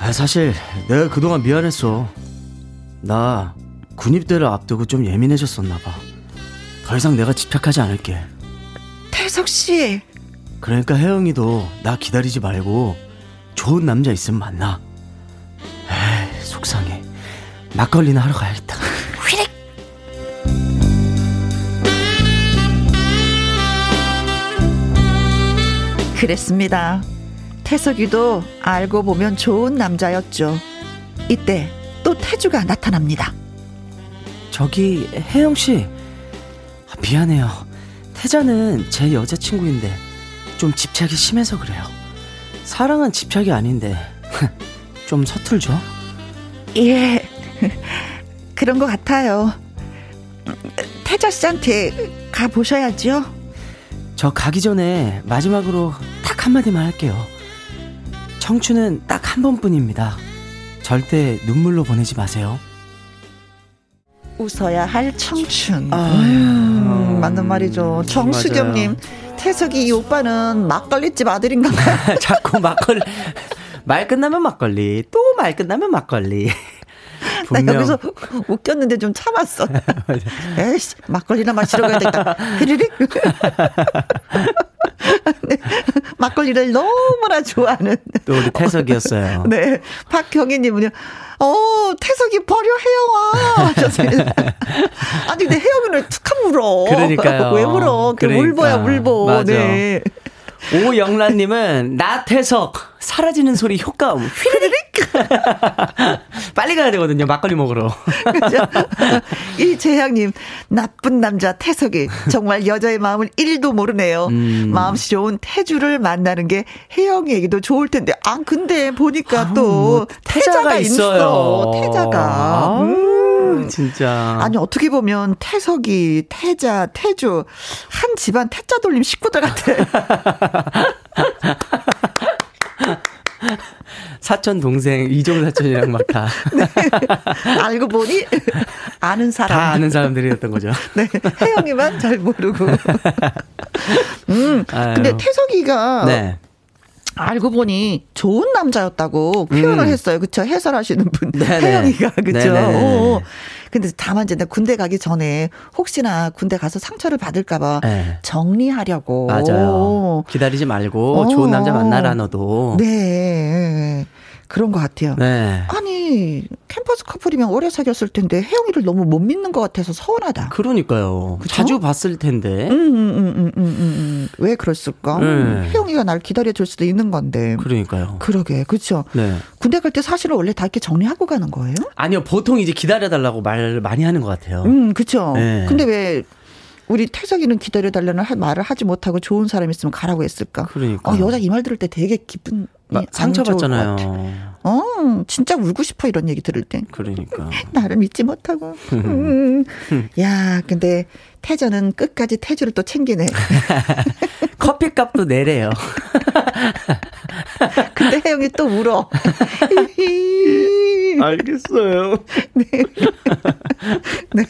아, 사실 내가 그동안 미안했어. 나 군입대를 앞두고 좀 예민해졌었나 봐. 더 이상 내가 집착하지 않을게. 태석 씨. 그러니까 혜영이도 나 기다리지 말고 좋은 남자 있으면 만나. 에이, 속상해. 막걸리나 하러 가야겠다. 그랬습니다. 태석이도 알고 보면 좋은 남자였죠. 이때 또 태주가 나타납니다. 저기 혜영 씨 아, 미안해요. 태자는 제 여자친구인데 좀 집착이 심해서 그래요. 사랑은 집착이 아닌데 [laughs] 좀 서툴죠? 예, [laughs] 그런 것 같아요. 태자 씨한테 가 보셔야죠. 저 가기 전에 마지막으로 딱 한마디만 할게요. 청춘은 딱 한 번뿐입니다. 절대 눈물로 보내지 마세요. 웃어야 할 청춘. 음, 맞는 말이죠. 정수경님, 태석이 이 오빠는 막걸리집 아들인가요? [laughs] 자꾸 막걸리. 말 끝나면 막걸리. 또 말 끝나면 막걸리. 나 여기서 [laughs] 웃겼는데 좀 참았어. [laughs] 에이씨, 막걸리나 마시러 가야 되겠다. 흐르륵. [laughs] 네, 막걸리를 너무나 좋아하는. 또 우리 태석이었어요. 네. 박경희님은요, 어, 태석이 버려 혜영아. 하셨어요. 아니, 근데 혜영이는 왜 툭한 물어? 그러니까요. 왜 물어? 그 그러니까. 울보야, 울보. 맞아. 네. 오영란님은 나태석 사라지는 소리 효과음. 휘리릭! [laughs] 빨리 가야 되거든요 막걸리 먹으러. 그죠? 이재향님 나쁜 남자 태석이 정말 여자의 마음을 1도 모르네요. 음. 마음씨 좋은 태주를 만나는 게 혜영이에게도 좋을 텐데. 아 근데 보니까 아, 또 뭐, 태자가, 태자가 있어요 있어. 태자가 아. 음. 진짜. 아니, 어떻게 보면 태석이, 태자, 태주, 한 집안 태자 돌림 식구들 같아. [laughs] 사촌 동생 이종 사촌이랑 막 다. [laughs] 네. 알고 보니 아는 사람. 다 아는 사람들이었던 거죠. [laughs] 네. 혜영이만 잘 모르고. 음. 아유. 근데 태석이가 네. 알고 보니 좋은 남자였다고 표현을 음. 했어요. 그쵸? 해설하시는 분. 혜영이가. 그쵸? 오. 근데 다만 이제 군대 가기 전에 혹시나 군대 가서 상처를 받을까봐 네. 정리하려고. 맞아요. 기다리지 말고 어. 좋은 남자 만나라 너도. 네. 그런 것 같아요. 네. 아니 캠퍼스 커플이면 오래 사귀었을 텐데 혜영이를 너무 못 믿는 것 같아서 서운하다. 그러니까요. 그쵸? 자주 봤을 텐데. 음, 음, 음, 음, 음, 음. 왜 그랬을까? 네. 혜영이가 날 기다려줄 수도 있는 건데. 그러니까요. 그러게, 그렇죠. 네. 군대 갈 때 사실은 원래 다 이렇게 정리하고 가는 거예요? 아니요, 보통 이제 기다려달라고 말 많이 하는 것 같아요. 음, 그렇죠. 네. 근데 왜 우리 태석이는 기다려달라는 말을 하지 못하고 좋은 사람 있으면 가라고 했을까? 그러니까. 어, 여자 이 말 들을 때 되게 기쁜. 상처받잖아요. 어, 진짜 울고 싶어 이런 얘기 들을 때. 그러니까. [laughs] 나를 믿지 못하고. 음. [laughs] 야, 근데 태저는 끝까지 태주를 또 챙기네. [laughs] 커피값도 내래요. 근데 혜영이 또 울어. 알겠어요. 네. 네.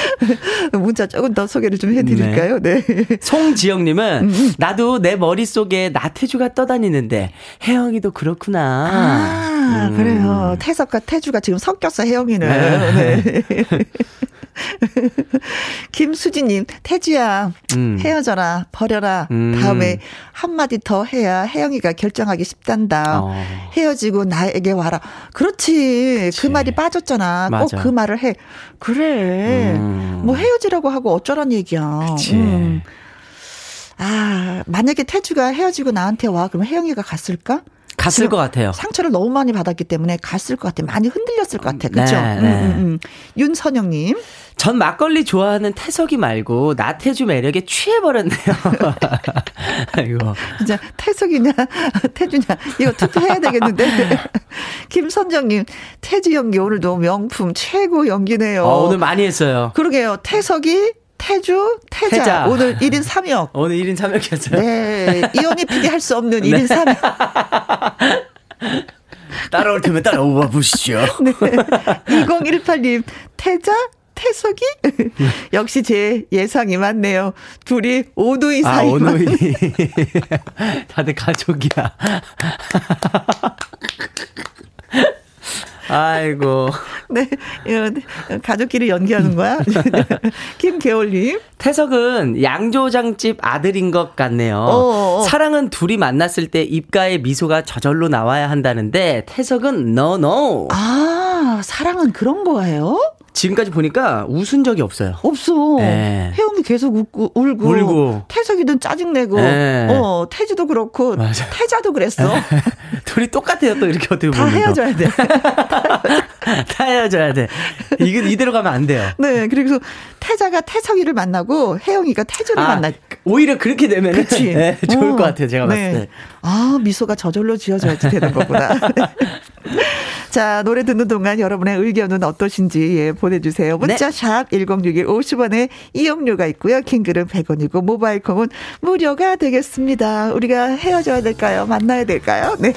[laughs] 문자 조금 더 소개를 좀 해드릴까요? 네. 네. [laughs] 송지영님은 음, 음. 나도 내 머릿속에 나태주가 떠다니는데 혜영이도 그렇구나. 아, 음. 그래요. 태석과 태주가 지금 섞였어, 혜영이는. 네. 네. [laughs] [laughs] 김수진님, 태주야, 음. 헤어져라, 버려라. 음. 다음에 한마디 더 해야 혜영이가 결정하기 쉽단다. 어. 헤어지고 나에게 와라. 그렇지. 그치. 그 말이 빠졌잖아. 꼭 그 말을 해. 그래. 음. 뭐 헤어지라고 하고 어쩌란 얘기야. 그치. 음. 아, 만약에 태주가 헤어지고 나한테 와. 그러면 혜영이가 갔을까? 갔을 것 같아요. 상처를 너무 많이 받았기 때문에 갔을 것 같아. 많이 흔들렸을 것 같아. 그렇죠? 네, 네. 음, 음, 음. 윤선영 님. 전 막걸리 좋아하는 태석이 말고 나태주 매력에 취해버렸네요. [laughs] 아이고. 진짜 태석이냐 [laughs] 태주냐 이거 투표해야 되겠는데. [laughs] 김선정님 태주 연기 오늘도 명품 최고 연기네요. 어, 오늘 많이 했어요. 그러게요. 태석이 태주, 태자. 태자. 오늘 1인 3역. [laughs] 오늘 1인 3역이었어요. 네. 이혼이 비교할 수 없는 1인 3역. [laughs] [laughs] 따라올 테면 따라오봐 보시죠. 네. 2018님, 태자, 태석이? 역시 제 예상이 맞네요. 둘이 오누이 사이. 아, 오누이. 다들 가족이야. 아이고. [laughs] 네. 가족끼리 연기하는 거야? [laughs] [laughs] 김계월님. 태석은 양조장집 아들인 것 같네요. 어어. 어. 사랑은 둘이 만났을 때 입가에 미소가 저절로 나와야 한다는데 태석은 no no. 아, 사랑은 그런 거예요? 지금까지 보니까 웃은 적이 없어요. 없어. 네. 혜영이 계속 웃고 울고, 울고. 태석이든 짜증내고 네. 어 태주도 그렇고 맞아. 태자도 그랬어. [laughs] 둘이 똑같아요. 또 이렇게 어떻게 보면 [laughs] 다 헤어져야 돼. 다 헤어져야 돼. 이게 이대로 가면 안 돼요. 네. 그리고 태자가 태석이를 만나고 혜영이가 태주를 아, 만나. 오히려 그렇게 되면 그치. [laughs] 네, 좋을 어. 것 같아요. 제가 네. 봤을 때. 아 미소가 저절로 지어져야지 되는 거구나. 자, 노래 듣는 동안 여러분의 의견은 어떠신지 예, 보내주세요. 문자 네. 샵 1061 50원에 이용료가 있고요. 킹글은 100원이고 모바일 콩은 무료가 되겠습니다. 우리가 헤어져야 될까요? 만나야 될까요? 네.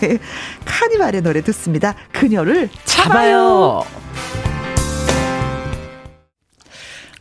카니발의 노래 듣습니다. 그녀를 잡아요. 잡아요.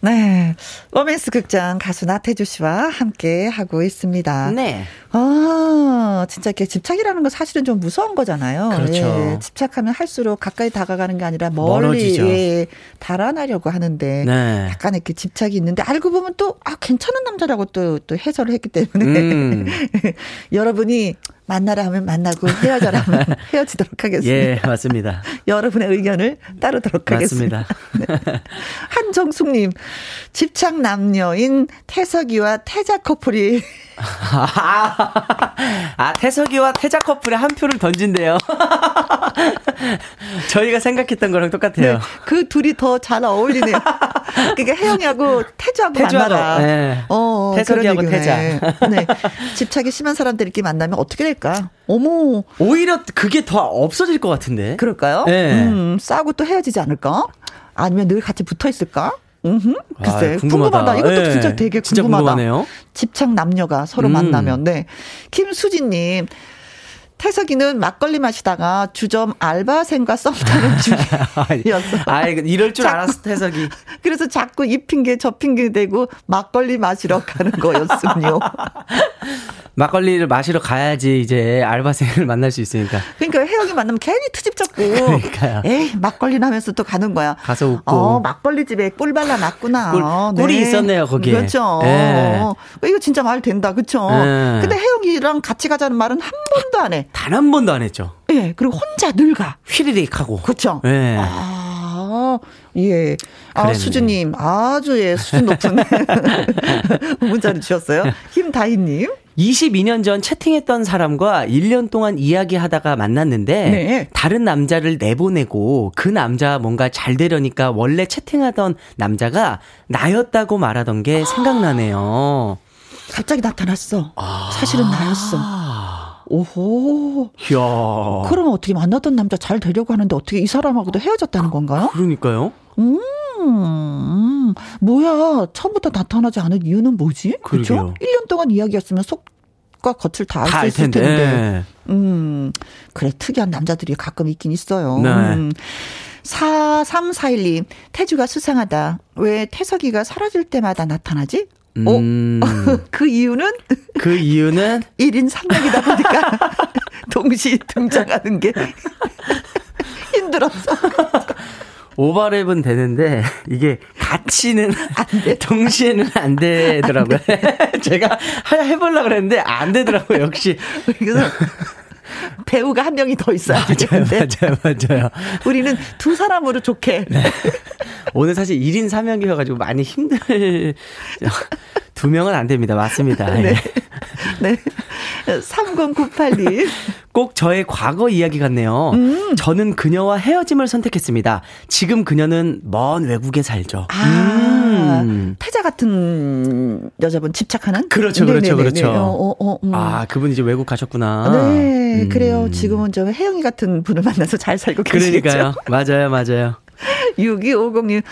네. 로맨스 극장 가수 나태주 씨와 함께 하고 있습니다. 네. 아, 진짜 이렇게 집착이라는 건 사실은 좀 무서운 거잖아요. 그렇죠. 예, 집착하면 할수록 가까이 다가가는 게 아니라 멀리 예, 달아나려고 하는데 네. 약간 이렇게 집착이 있는데 알고 보면 또 아, 괜찮은 남자라고 또, 또 해설을 했기 때문에 음. [laughs] 여러분이 만나라 하면 만나고 헤어져라 하면 [laughs] 헤어지도록 하겠습니다. 예, 맞습니다. [laughs] 여러분의 의견을 따르도록 하겠습니다. 맞습니다. [laughs] 네. 한정숙님, 집착 남녀인 태석이와 태자 커플이 아, 태석이와 태자 커플의 한 표를 던진대요. 저희가 생각했던 거랑 똑같아요. 네, 그 둘이 더 잘 어울리네요. 그러니까 혜영이하고 태주하고, 태주하고 만나라. 네. 어, 태석이하고 태자. 네. 집착이 심한 사람들끼리 만나면 어떻게 될까? 어머. 오히려 그게 더 없어질 것 같은데. 그럴까요? 네. 음, 싸우고 또 헤어지지 않을까? 아니면 늘 같이 붙어 있을까? 음, 글쎄, 아, 궁금하다. 궁금하다. 이것도 네. 진짜 되게 궁금하다. 진짜 궁금하네요. 집착 남녀가 서로 음. 만나면. 네. 김수진님, 태석이는 막걸리 마시다가 주점 알바생과 썸 타는 [laughs] 중이었어. 아, 이럴 줄 자꾸, 알았어, 태석이. [laughs] 그래서 자꾸 이 핑계 저 핑계 대고 막걸리 마시러 가는 거였군요. [laughs] 막걸리를 마시러 가야지 이제 알바생을 만날 수 있으니까. 그러니까 혜영이 만나면 괜히 트집 잡고. 그러니까요. 에이 막걸리 하면서 또 가는 거야. 가서 웃고. 어 막걸리 집에 꿀 발라 놨구나. 꿀, 어, 네. 꿀이 있었네요 거기에. 그렇죠. 네. 어, 이거 진짜 말 된다, 그렇죠. 네. 근데 혜영이랑 같이 가자는 말은 한 번도 안 해. 단 한 번도 안 했죠. 예, 네, 그리고 혼자 늘 가. 휘리릭 하고. 그쵸. 예. 네. 아, 예. 아, 수주님, 아주 예, 수준 높은 [laughs] 문자를 주셨어요. 힘다희님. 22년 전 채팅했던 사람과 1년 동안 이야기하다가 만났는데 네. 다른 남자를 내보내고 그 남자 뭔가 잘 되려니까 원래 채팅하던 남자가 나였다고 말하던 게 생각나네요. 갑자기 나타났어. 아~ 사실은 나였어. 오호. 이야. 그럼 어떻게 만나던 남자 잘 되려고 하는데 어떻게 이 사람하고도 헤어졌다는 건가요? 그러니까요. 음, 음, 뭐야. 처음부터 나타나지 않은 이유는 뭐지? 그렇죠? 1년 동안 이야기했으면 속과 겉을 다 알 수 있을 텐데. 텐데. 음, 그래. 특이한 남자들이 가끔 있긴 있어요. 네. 음. 4341님, 태주가 수상하다. 왜 태석이가 사라질 때마다 나타나지? 어? 음. [laughs] 그 이유는? 그 이유는? [laughs] 1인 3명이다 보니까 [laughs] 동시 등장하는 게 힘들었어. 오버랩은 되는데 이게 같이는. 동시에는 안 되더라고요. 안 제가 해보려고 그랬는데 안 되더라고요. 역시. 그래서 [laughs] 배우가 한 명이 더 있어야 되는데. 맞아요, 맞아요. [laughs] 우리는 두 사람으로 좋게. [laughs] 네. 오늘 사실 1인 3명이어가지고 많이 힘들. 두 명은 안 됩니다. 맞습니다. 네. 예. 네. 3098님. 꼭 저의 과거 이야기 같네요. 음. 저는 그녀와 헤어짐을 선택했습니다. 지금 그녀는 먼 외국에 살죠. 아, 음. 태자 같은 여자분 집착하는? 그렇죠, 그렇죠, 그렇죠. 어, 어, 음. 아, 그분 이제 외국 가셨구나. 네, 음. 그래요. 지금은 저 혜영이 같은 분을 만나서 잘 살고 계시죠. 그러니까요. 맞아요, 맞아요. 6250님,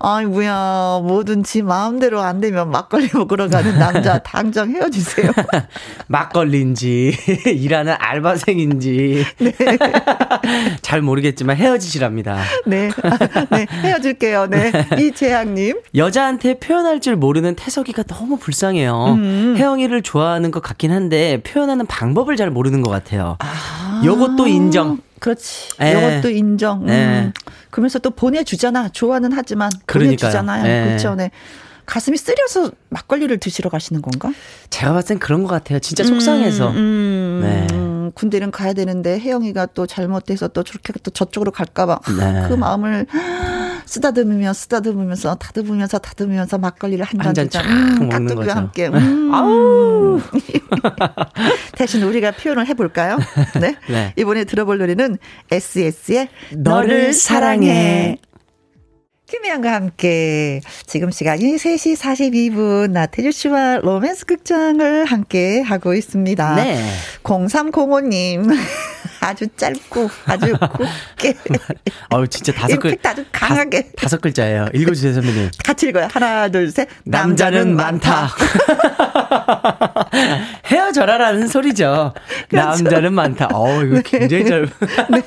아이, 뭐야, 뭐든지 마음대로 안 되면 막걸리 먹으러 가는 남자 [laughs] 당장 헤어지세요. [laughs] 막걸리인지, [laughs] 일하는 알바생인지. 네. 잘 모르겠지만 헤어지시랍니다. 네. 네, 헤어질게요. 네. 이재학님. 여자한테 표현할 줄 모르는 태석이가 너무 불쌍해요. 음. 혜영이를 좋아하는 것 같긴 한데, 표현하는 방법을 잘 모르는 것 같아요. 아. 요것도 인정. 그렇지. 에. 예. 이것도 인정. 음. 그러면서 또 보내주잖아. 좋아는 하지만 보내주잖아요. 에. 그렇죠. 네. 가슴이 쓰려서 막걸리를 드시러 가시는 건가? 제가 봤을 땐 그런 것 같아요. 진짜 속상해서. 음, 음, 네. 군대는 가야 되는데 혜영이가 또 잘못돼서 또 저렇게 또 저쪽으로 갈까봐 네. 그 마음을 쓰다듬으며 쓰다듬으면서 다듬으면서 다듬으면서 막걸리를 한잔 음, 먹는 거죠. 함께. [laughs] 음. 아우. [laughs] 대신 우리가 표현을 해볼까요? 네. [laughs] 네. 이번에 들어볼 노래는 SS의 너를 사랑해. 김혜영과 함께 지금 시간이 3시 42분 나태주 씨와 로맨스 극장을 함께 하고 있습니다. 네. 0305님 아주 짧고 아주 곱게. [laughs] 아유 진짜 다섯 글 아주 강하게 다, 섯 글자예요. 읽어주세요 선배님. [laughs] 같이 읽어요. 하나 둘 셋. 남자는, 남자는 많다. [laughs] 헤어져라라는 소리죠. 그렇죠. 남자는 많다. 어 이거 네. 굉장히 짧. 네.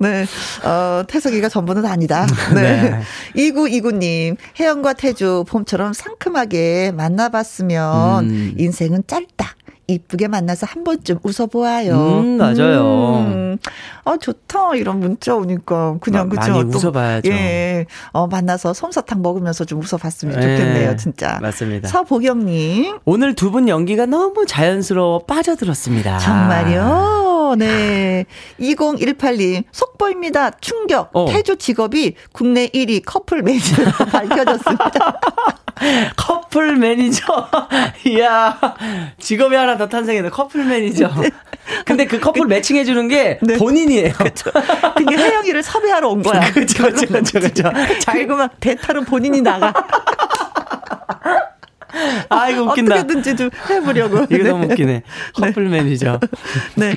네. 어 태석이가 전부는 아니다. 네. 네. 2929님 혜영과 태주 봄처럼 상큼하게 만나봤으면 음. 인생은 짧다. 이쁘게 만나서 한 번쯤 웃어보아요. 음, 맞아요. 음. 아, 좋다. 이런 문자 오니까. 그냥, 그죠. 많이 또, 웃어봐야죠. 예. 어, 만나서 솜사탕 먹으면서 좀 웃어봤으면 좋겠네요, 네, 진짜. 맞습니다. 서보경님. 오늘 두 분 연기가 너무 자연스러워 빠져들었습니다. 정말요? 네. 2018님, 속보입니다. 충격. 어. 태주 직업이 국내 1위 커플 매니저 밝혀졌습니다. 커플 매니저. 이야, 직업이 하나 더 탄생했네. 커플 매니저. 네. 근데 그 커플 매칭해 주는 게 네. 본인이에요. 그렇죠. 그게 혜영이를 섭외하러 온 거야. 그렇죠, 그렇죠, 그렇죠. 그렇죠. 자기만 대타로 본인이 나가. [laughs] 아, 이거 웃긴다. 어떻게든지 좀 해보려고. [laughs] 이거 네. 너무 웃기네. 커플 네. 매니저. [laughs] 네.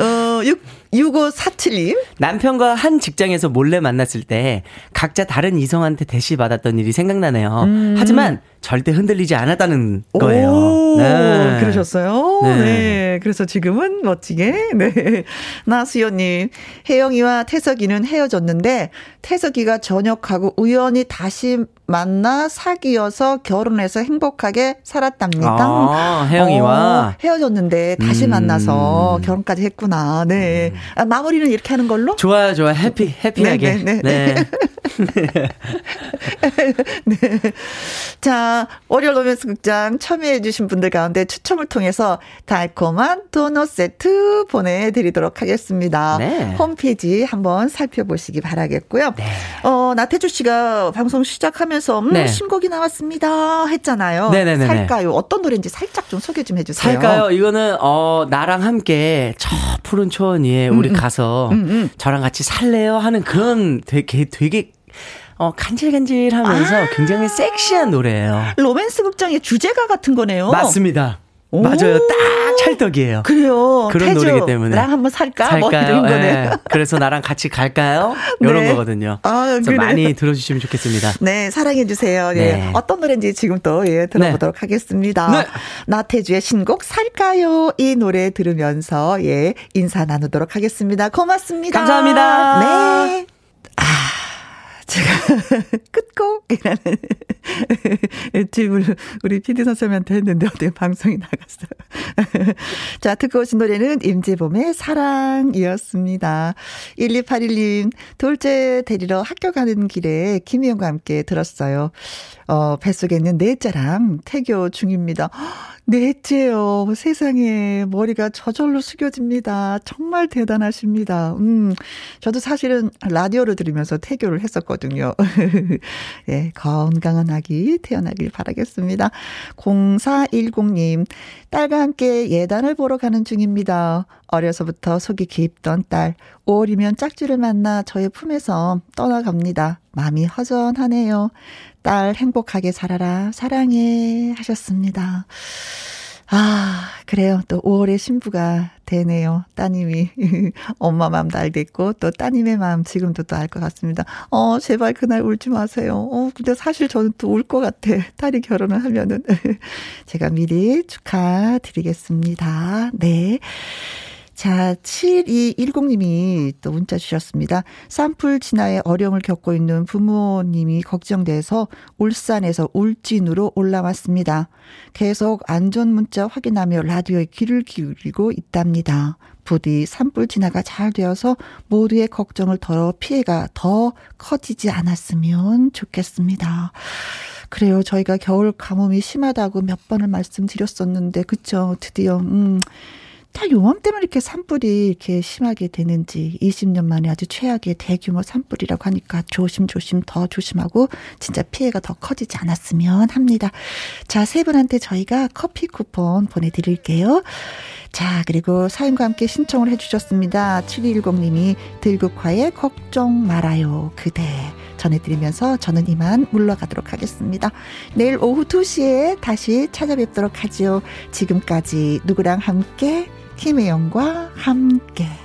어, 6, 6547님. 남편과 한 직장에서 몰래 만났을 때 각자 다른 이성한테 대시 받았던 일이 생각나네요. 음. 하지만 절대 흔들리지 않았다는 거예요. 오, 네. 그러셨어요? 네. 네. 그래서 지금은 멋지게, [laughs] 네. 나수연님, 혜영이와 태석이는 헤어졌는데, 태석이가 전역하고 우연히 다시 만나 사귀어서 결혼해서 행복하게 살았답니다. 아, 혜영이와 어, 헤어졌는데 다시 음. 만나서 결혼까지 했구나. 네. 음. 아, 마무리는 이렇게 하는 걸로? 좋아요, 좋아요. 해피, 해피하게. 네. 네, [laughs] 네. [laughs] 네. 네. 자, 월요일 로맨스 극장 참여해주신 분들 가운데 추첨을 통해서 달콤한 도넛 세트 보내드리도록 하겠습니다. 네. 홈페이지 한번 살펴보시기 바라겠고요. 네. 어, 나태주 씨가 방송 시작하면서, 음, 네. 신곡이 나왔습니다. 했잖아요. 네네네. 살까요? 어떤 노래인지 살짝 좀 소개 좀 해주세요. 살까요? 이거는, 어, 나랑 함께 저 푸른 초원 위에 우리 음, 음. 가서 음, 음. 저랑 같이 살래요? 하는 그런 되게, 되게 어, 간질간질하면서 아~ 굉장히 섹시한 노래예요. 로맨스 극장의 주제가 같은 거네요. 맞습니다. 맞아요. 딱 찰떡이에요. 그래요. 그런 태주, 노래이기 때문에. 나랑 한번 살까? 살까요? 뭐 이런 거네. 네. 그래서 나랑 같이 갈까요? [laughs] 이런 네. 거거든요. 아, 그래. 많이 들어주시면 좋겠습니다. 네, 사랑해 주세요. 예. 네. 어떤 노래인지 지금 또 예, 들어보도록 네. 하겠습니다. 네. 나태주의 신곡 살까요? 이 노래 들으면서 예, 인사 나누도록 하겠습니다. 고맙습니다. 감사합니다. 네. 아. 제가 [laughs] 끝곡이라는 [laughs] 질문을 우리 PD 선생님한테 했는데 어떻게 방송이 나갔어요. [laughs] 자, 듣고 오신 노래는 임재범의 사랑이었습니다. 1281님, 돌째 데리러 학교 가는 길에 김희영과 함께 들었어요. 어, 뱃속에 있는 넷째랑 태교 중입니다. 넷째요. 세상에 머리가 저절로 숙여집니다. 정말 대단하십니다. 음, 저도 사실은 라디오를 들으면서 태교를 했었거든요. [laughs] 예, 건강한 아기 태어나길 바라겠습니다. 0410님, 딸과 함께 예단을 보러 가는 중입니다. 어려서부터 속이 깊던 딸, 5월이면 짝지를 만나 저의 품에서 떠나갑니다. 마음이 허전하네요. 딸 행복하게 살아라. 사랑해. 하셨습니다. 아, 그래요. 또 5월에 신부가 되네요. 따님이. [laughs] 엄마 마음 도 알겠고, 또 따님의 마음 지금도 또 알 것 같습니다. 어, 제발 그날 울지 마세요. 어, 근데 사실 저는 또 울 것 같아. [laughs] 딸이 결혼을 하면은. [laughs] 제가 미리 축하드리겠습니다. 네. 자, 7210님이 또 문자 주셨습니다. 산불 진화에 어려움을 겪고 있는 부모님이 걱정돼서 울산에서 울진으로 올라왔습니다. 계속 안전 문자 확인하며 라디오에 귀를 기울이고 있답니다. 부디 산불 진화가 잘 되어서 모두의 걱정을 덜어 피해가 더 커지지 않았으면 좋겠습니다. 그래요. 저희가 겨울 가뭄이 심하다고 몇 번을 말씀드렸었는데, 그쵸. 드디어, 음. 다 요맘때만 이렇게 산불이 이렇게 심하게 되는지 20년 만에 아주 최악의 대규모 산불이라고 하니까 조심조심 더 조심하고 진짜 피해가 더 커지지 않았으면 합니다. 자, 세 분한테 저희가 커피 쿠폰 보내드릴게요. 자, 그리고 사연과 함께 신청을 해주셨습니다. 7210님이 들국화의 걱정 말아요, 그대. 전해드리면서 저는 이만 물러가도록 하겠습니다. 내일 오후 2시에 다시 찾아뵙도록 하죠. 지금까지 누구랑 함께 김혜영과 함께.